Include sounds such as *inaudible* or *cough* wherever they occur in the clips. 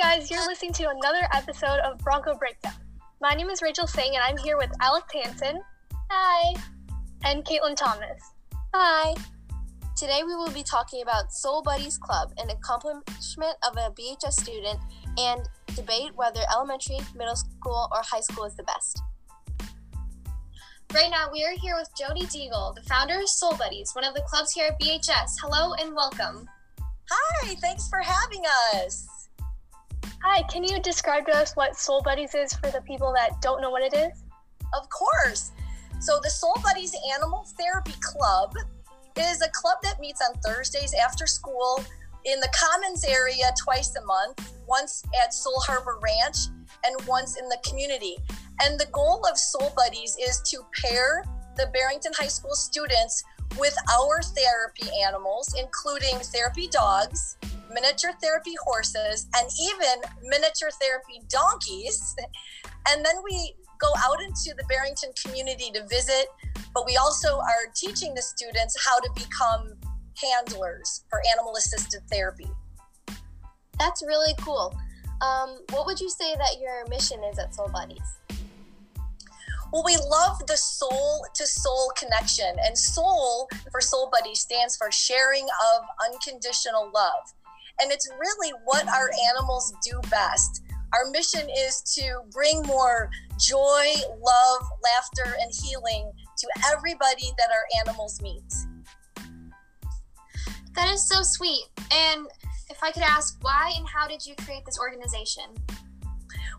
guys, you're listening to another episode of Bronco Breakdown. My name is Rachel Singh, and I'm here with Alex Hansen. Hi. And Kaitlyn Thomas. Hi. Today we will be talking about Soul Buddies Club, an accomplishment of a BHS student, and debate whether elementary, middle school, or high school is the best. Right now, we are here with Jody Deagle, the founder of Soul Buddies, one of the clubs here at BHS. Hello and welcome. Hi, thanks for having us. Hi, can you describe to us what Soul Buddies is for the people that don't know what it is? Of course. So, the Soul Buddies Animal Therapy Club is a club that meets on Thursdays after school in the Commons area twice a month, once at Soul Harbor Ranch and once in the community. And the goal of Soul Buddies is to pair the Barrington High School students with our therapy animals, including therapy dogs, miniature therapy horses, and even miniature therapy donkeys. And then we go out into the Barrington community to visit, but we also are teaching the students how to become handlers for animal assisted therapy. That's really cool. Um, what would you say that your mission is at Soul Buddies? Well, we love the soul to soul connection, and soul for Soul Buddy stands for sharing of unconditional love. And it's really what our animals do best. Our mission is to bring more joy, love, laughter, and healing to everybody that our animals meet. That is so sweet. And if I could ask, why and how did you create this organization?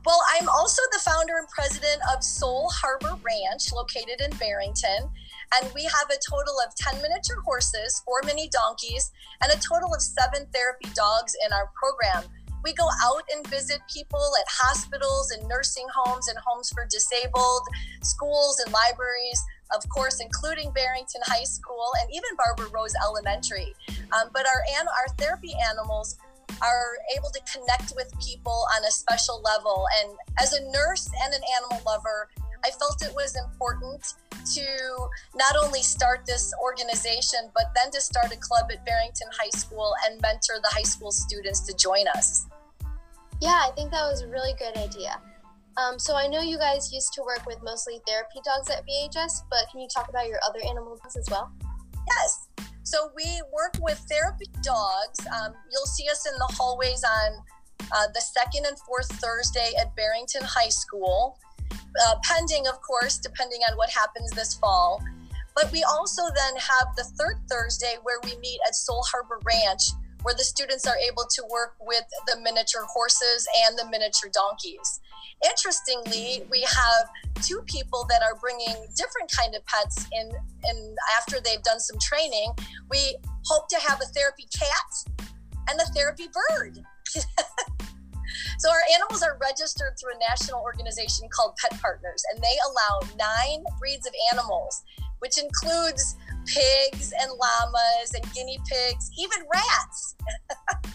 Well, I'm also the founder and president of Soul Harbor Ranch, located in Barrington. And we have a total of 10 miniature horses, four mini donkeys, and a total of seven therapy dogs in our program. We go out and visit people at hospitals and nursing homes and homes for disabled, schools and libraries, of course, including Barrington High School and even Barbara Rose Elementary. Um, but our, our therapy animals are able to connect with people on a special level. And as a nurse and an animal lover, I felt it was important to not only start this organization, but then to start a club at Barrington High School and mentor the high school students to join us. Yeah, I think that was a really good idea. Um, so I know you guys used to work with mostly therapy dogs at BHS, but can you talk about your other animals as well? Yes. So we work with therapy dogs. Um, you'll see us in the hallways on uh, the second and fourth Thursday at Barrington High School, uh, pending, of course, depending on what happens this fall. But we also then have the third Thursday where we meet at Soul Harbor Ranch, where the students are able to work with the miniature horses and the miniature donkeys. Interestingly, we have two people that are bringing different kind of pets in, and after they've done some training, we hope to have a therapy cat and a therapy bird. *laughs* so our animals are registered through a national organization called Pet Partners, and they allow nine breeds of animals, which includes pigs and llamas and guinea pigs, even rats. *laughs*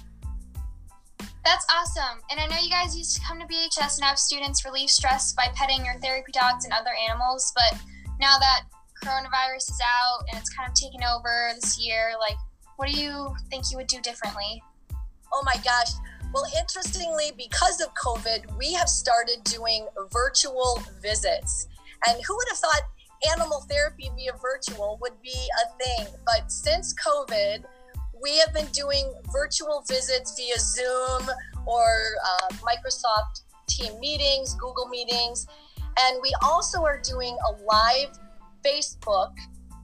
That's awesome. And I know you guys used to come to BHS and have students relieve stress by petting your therapy dogs and other animals, but now that coronavirus is out and it's kind of taken over this year, like, what do you think you would do differently? Oh my gosh. Well, interestingly, because of COVID, we have started doing virtual visits. And who would have thought animal therapy via virtual would be a thing? But since COVID, we have been doing virtual visits via Zoom or uh, Microsoft team meetings, Google meetings, and we also are doing a live Facebook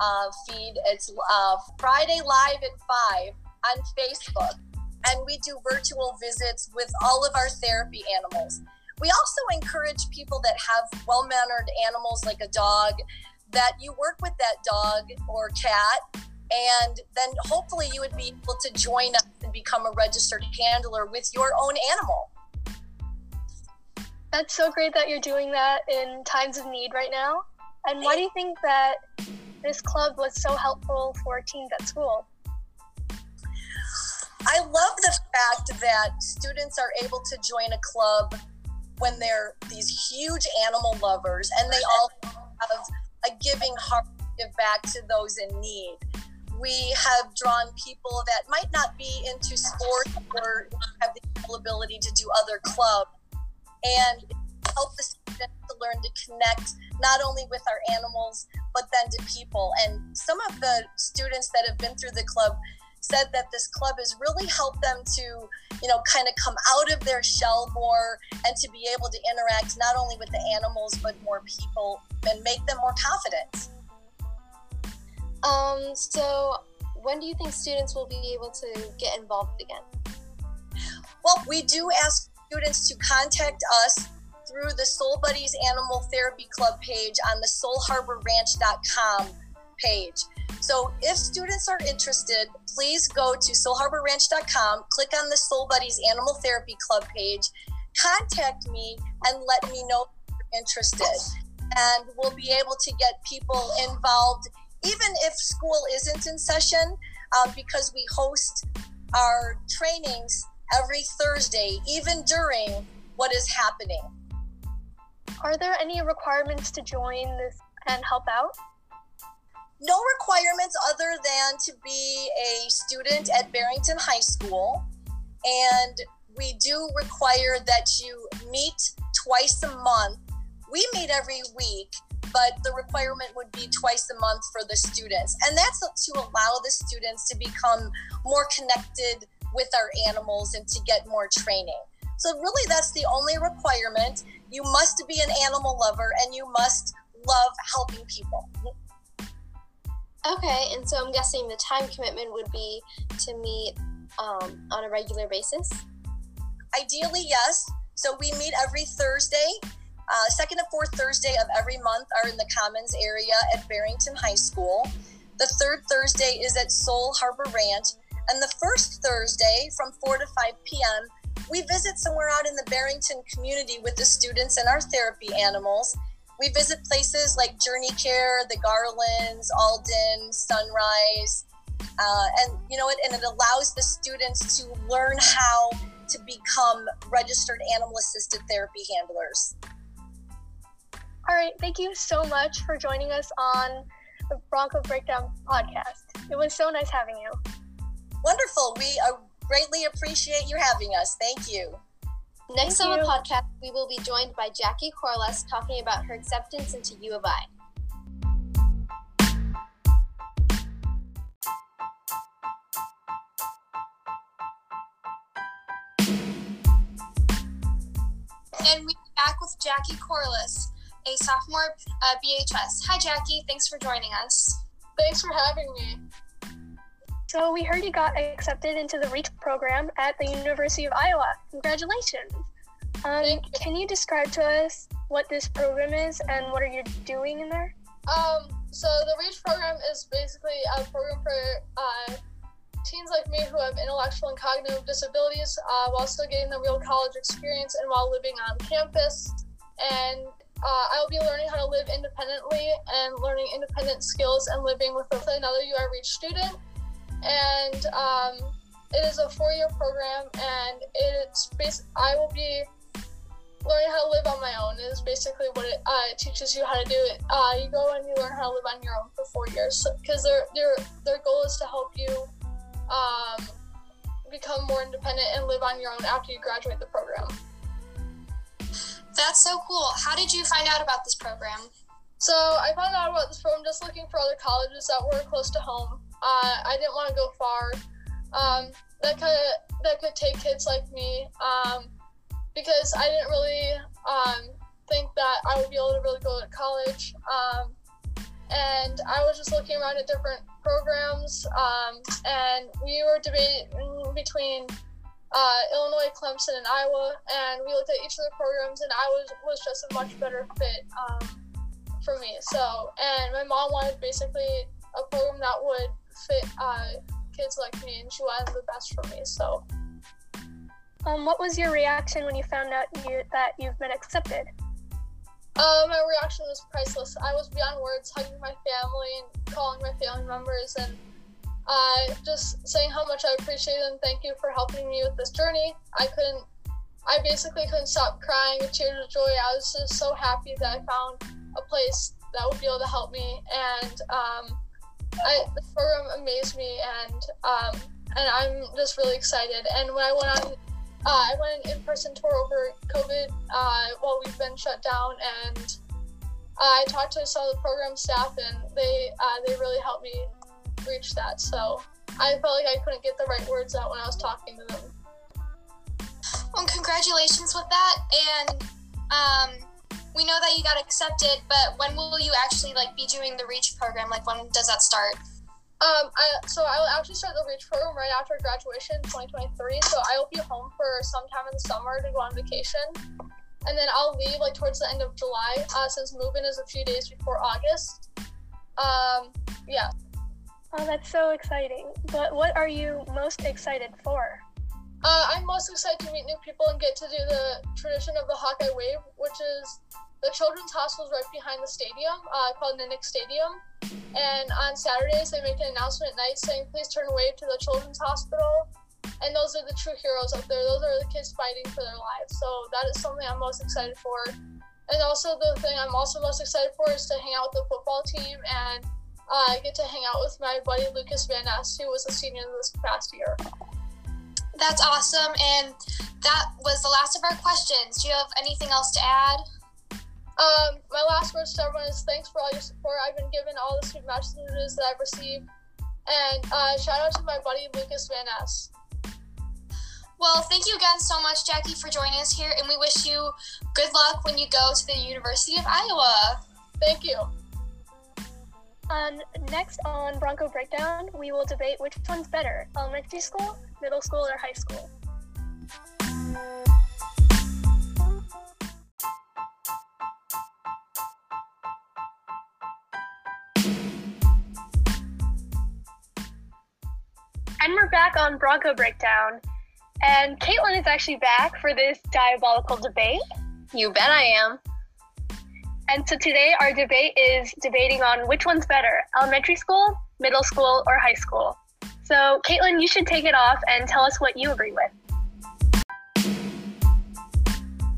uh, feed. It's uh, Friday live at 5 on Facebook. And we do virtual visits with all of our therapy animals. We also encourage people that have well mannered animals like a dog that you work with that dog or cat and then hopefully you would be able to join us and become a registered handler with your own animal. That's so great that you're doing that in times of need right now. And why do you think that this club was so helpful for teens at school? I love the fact that students are able to join a club when they're these huge animal lovers and they all have a giving heart to give back to those in need. we have drawn people that might not be into sport or have the ability to do other clubs and help the students to learn to connect not only with our animals but then to people and some of the students that have been through the club said that this club has really helped them to you know kind of come out of their shell more and to be able to interact not only with the animals but more people and make them more confident um, so when do you think students will be able to get involved again? Well, we do ask students to contact us through the Soul Buddies Animal Therapy Club page on the soulharborranch.com page. So if students are interested, please go to soulharborranch.com, click on the Soul Buddies Animal Therapy Club page, contact me, and let me know if you're interested. And we'll be able to get people involved even if school isn't in session, um, because we host our trainings every Thursday, even during what is happening. Are there any requirements to join this and help out? No requirements other than to be a student at Barrington High School. And we do require that you meet twice a month. We meet every week, but the requirement would be twice a month for the students. And that's to allow the students to become more connected with our animals and to get more training. So, really, that's the only requirement. You must be an animal lover and you must love helping people. Okay, and so I'm guessing the time commitment would be to meet um, on a regular basis? Ideally, yes. So we meet every Thursday uh, second and fourth Thursday of every month are in the Commons area at Barrington High School. The third Thursday is at Soul Harbor Ranch. And the first Thursday from 4 to 5 p.m., we visit somewhere out in the Barrington community with the students and our therapy animals. We visit places like Journey Care, the Garlands, Alden, Sunrise. Uh, and you know, it, and it allows the students to learn how to become registered animal assisted therapy handlers. All right, thank you so much for joining us on the Bronco Breakdown podcast. It was so nice having you. Wonderful. We uh, greatly appreciate you having us. Thank you. Next Thank on you. the podcast, we will be joined by Jackie Corliss talking about her acceptance into U of I. And we're back with Jackie Corliss a sophomore uh, BHS. Hi, Jackie. Thanks for joining us. Thanks for having me. So, we heard you got accepted into the REACH program at the University of Iowa. Congratulations. Um. Can you describe to us what this program is and what are you doing in there? Um, so, the REACH program is basically a program for uh, teens like me who have intellectual and cognitive disabilities uh, while still getting the real college experience and while living on campus. And uh, I'll be learning how to live independently and learning independent skills and living with another UI Reach student. And um, it is a four-year program, and it's based. I will be learning how to live on my own. Is basically what it, uh, teaches you how to do it. Uh, you go and you learn how to live on your own for four years because so, their their their goal is to help you um, become more independent and live on your own after you graduate the program. That's so cool. How did you find out about this program? So I found out about this program just looking for other colleges that were close to home. Uh, I didn't want to go far. Um, that could that could take kids like me um, because I didn't really um, think that I would be able to really go to college. Um, and I was just looking around at different programs, um, and we were debating between uh, Illinois, Clemson, and Iowa, and we looked at each of the programs, and I was was just a much better fit um, for me. So, and my mom wanted basically a program that would fit uh, kids like me, and she wanted the best for me. So, um, what was your reaction when you found out you, that you've been accepted? Uh, my reaction was priceless. I was beyond words, hugging my family and calling my family members, and uh, just saying how much I appreciate and thank you for helping me with this journey. I couldn't, I basically couldn't stop crying with tears of joy. I was just so happy that I found a place that would be able to help me. And um, I, the program amazed me, and um, and I'm just really excited. And when I went on, uh, I went an in-person tour over COVID uh, while we've been shut down, and I talked to some of the program staff, and they uh, they really helped me reach that. So I felt like I couldn't get the right words out when I was talking to them. Well, congratulations with that, and um, we know that you got accepted. But when will you actually like be doing the Reach program? Like, when does that start? Um, I, so I will actually start the Reach program right after graduation, 2023. So I will be home for some time in the summer to go on vacation, and then I'll leave like towards the end of July, uh, since move-in is a few days before August. Um, yeah. Oh, that's so exciting. But what are you most excited for? Uh, I'm most excited to meet new people and get to do the tradition of the Hawkeye Wave, which is the children's hospital is right behind the stadium, uh, called Kinnick Stadium. And on Saturdays, they make an announcement at night saying, please turn wave to the children's hospital. And those are the true heroes up there. Those are the kids fighting for their lives. So that is something I'm most excited for. And also, the thing I'm also most excited for is to hang out with the football team and uh, get to hang out with my buddy Lukas Van Ness, who was a senior this past year. That's awesome. And that was the last of our questions. Do you have anything else to add? Um, my last words to everyone is thanks for all your support. I've been given all the sweet messages that I've received. And uh, shout out to my buddy Lukas Van Ness. Well, thank you again so much, Jackie, for joining us here, and we wish you good luck when you go to the University of Iowa. Thank you. Um, next on Bronco Breakdown, we will debate which one's better elementary school, middle school, or high school. And we're back on Bronco Breakdown. And Kaitlyn is actually back for this diabolical debate. You bet I am. And so today our debate is debating on which one's better, elementary school, middle school, or high school. So Kaitlyn, you should take it off and tell us what you agree with.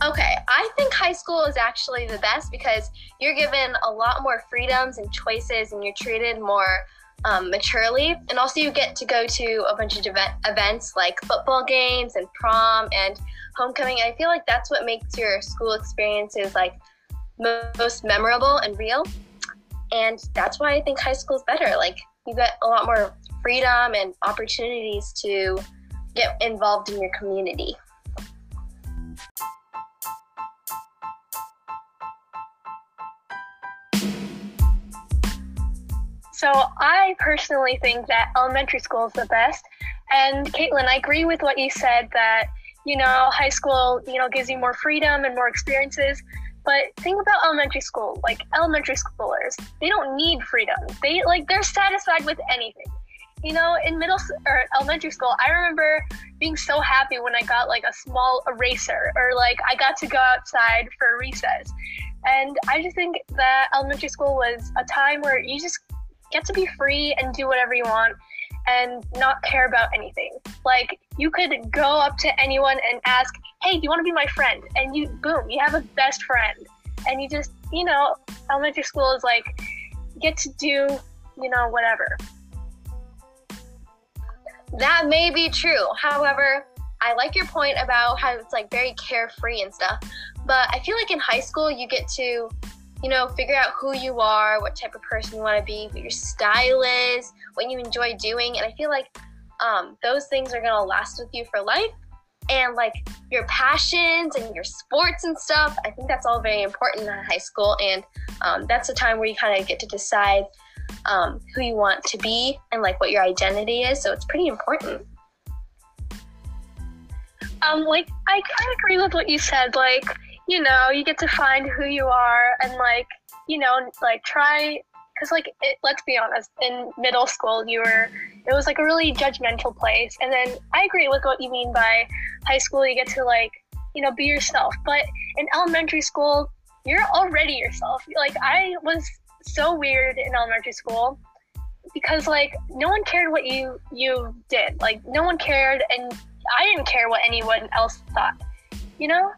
Okay, I think high school is actually the best because you're given a lot more freedoms and choices and you're treated more um, maturely. And also, you get to go to a bunch of event- events like football games and prom and homecoming. I feel like that's what makes your school experiences like most memorable and real. And that's why I think high school is better. Like, you get a lot more freedom and opportunities to get involved in your community. So I personally think that elementary school is the best. And Kaitlyn, I agree with what you said that, you know, high school, you know, gives you more freedom and more experiences. But think about elementary school. Like elementary schoolers, they don't need freedom. They like they're satisfied with anything. You know, in middle or elementary school, I remember being so happy when I got like a small eraser or like I got to go outside for recess. And I just think that elementary school was a time where you just get to be free and do whatever you want and not care about anything. Like you could go up to anyone and ask, "Hey, do you want to be my friend?" And you boom, you have a best friend. And you just, you know, elementary school is like get to do, you know, whatever. That may be true. However, I like your point about how it's like very carefree and stuff. But I feel like in high school you get to, you know, figure out who you are, what type of person you want to be, what your style is, what you enjoy doing, and I feel like um, those things are gonna last with you for life. And like your passions and your sports and stuff, I think that's all very important in high school, and um, that's a time where you kind of get to decide um, who you want to be and like what your identity is. So it's pretty important. Um, like I kind of agree with what you said. Like, you know, you get to find who you are and like, you know, like try because like it, let's be honest, in middle school you were it was like a really judgmental place, and then I agree with what you mean by high school. You get to like you know be yourself, but in elementary school you're already yourself. Like I was so weird in elementary school because like no one cared what you you did. Like no one cared, and I didn't care what anyone else thought. You know,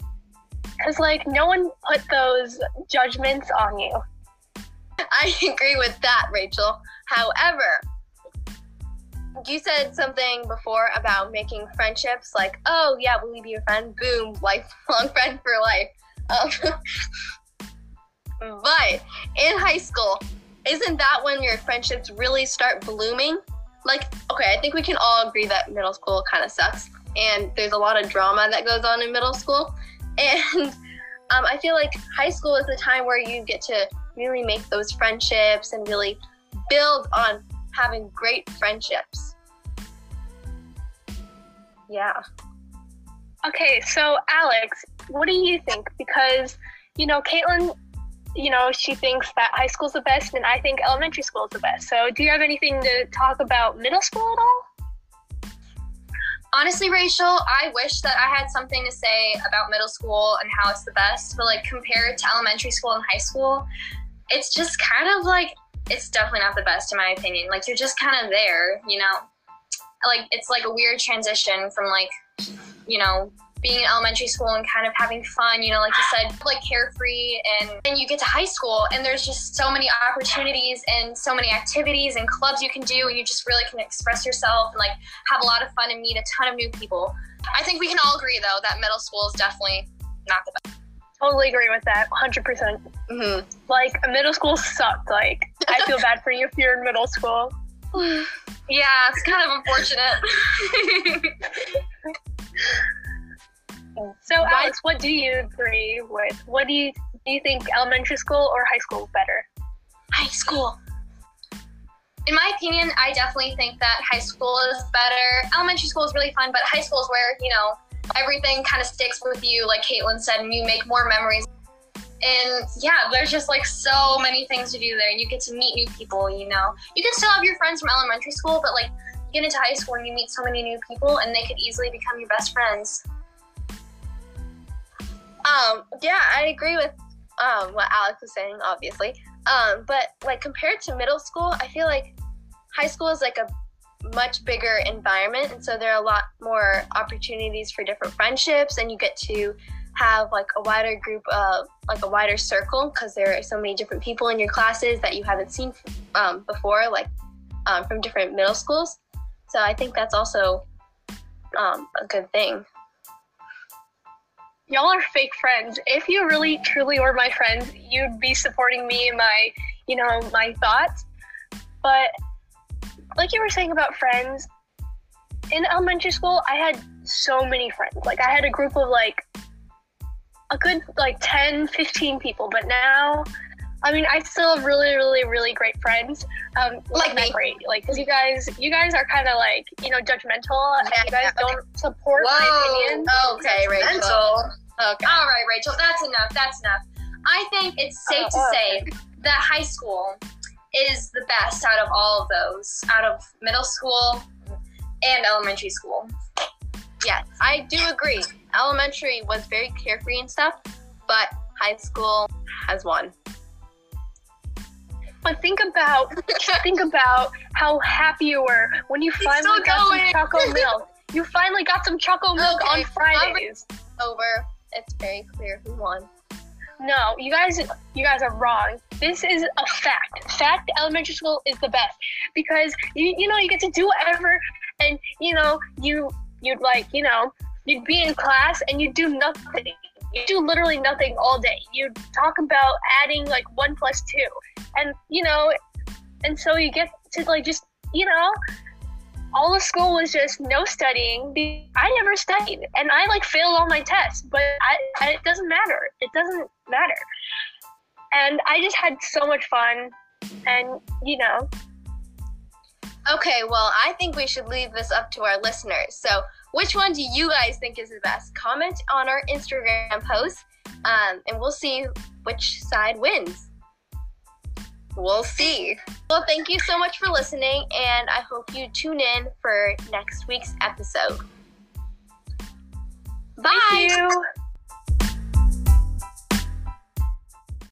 because like no one put those judgments on you. *laughs* I agree with that, Rachel. However, you said something before about making friendships like, oh, yeah, will you be your friend? Boom, lifelong *laughs* friend for life. Um, *laughs* but in high school, isn't that when your friendships really start blooming? Like, okay, I think we can all agree that middle school kind of sucks, and there's a lot of drama that goes on in middle school. And um, I feel like high school is the time where you get to really make those friendships and really build on having great friendships. Yeah. Okay, so Alex, what do you think? Because, you know, Kaitlyn, you know, she thinks that high school's the best, and I think elementary school is the best. So, do you have anything to talk about middle school at all? Honestly, Rachel, I wish that I had something to say about middle school and how it's the best, but like compared to elementary school and high school, it's just kind of like it's definitely not the best in my opinion. Like you're just kind of there, you know. Like it's like a weird transition from like, you know, being in elementary school and kind of having fun, you know, like you said, like carefree and then you get to high school and there's just so many opportunities and so many activities and clubs you can do and you just really can express yourself and like have a lot of fun and meet a ton of new people. I think we can all agree though that middle school is definitely not the best. Totally agree with that, 100%. percent hmm Like, middle school sucked. Like, I feel bad for you if you're in middle school. *sighs* Yeah, it's kind of unfortunate. So, Alex, what do you agree with? What do you do you think elementary school or high school better? high school. In my opinion, I definitely think that high school is better. Elementary school is really fun, but high school is where, you know, everything kind of sticks with you, like Kaitlyn said, and you make more memories. And yeah, there's just like so many things to do there, and you get to meet new people, you know. You can still have your friends from elementary school, but like you get into high school and you meet so many new people, and they could easily become your best friends. Um, yeah, I agree with um, what Alex was saying, obviously. Um, but like compared to middle school, I feel like high school is like a much bigger environment, and so there are a lot more opportunities for different friendships, and you get to have like a wider group of like a wider circle because there are so many different people in your classes that you haven't seen um, before, like um, from different middle schools. So I think that's also um, a good thing. Y'all are fake friends. If you really truly were my friends, you'd be supporting me in my, you know, my thoughts. But like you were saying about friends, in elementary school, I had so many friends. Like I had a group of like a good like 10, 15 people, but now I mean, I still have really, really, really great friends. Um, Like not me. great, like, cause you guys, you guys are kind of like, you know, judgmental, and you guys yeah, okay. don't support my opinion. Okay, Rachel. Okay. All right, Rachel, that's enough. That's enough. I think it's safe to Oh, say that high school is the best out of all of those, out of middle school and elementary school. Yes, I do agree. Elementary was very carefree and stuff, but high school has won. But think about think about how happy you were when you finally got going. some choco *laughs* milk. You finally got some choco milk Okay, on Fridays. Over. It's very clear who won. No, you guys you guys are wrong. This is a fact. Fact elementary school is the best because you you know you get to do whatever and you know you you'd like, you know, you'd be in class and you do nothing. You do literally nothing all day. You talk about adding like one plus two. And you know and so you get to like just you know all the school was just no studying. I never studied, and I like failed all my tests, but I, I, it doesn't matter. It doesn't matter. And I just had so much fun, and you know, Okay, well, I think we should leave this up to our listeners. So, which one do you guys think is the best? Comment on our Instagram post, um, and we'll see which side wins. We'll see. Well, thank you so much for listening, and I hope you tune in for next week's episode. Bye.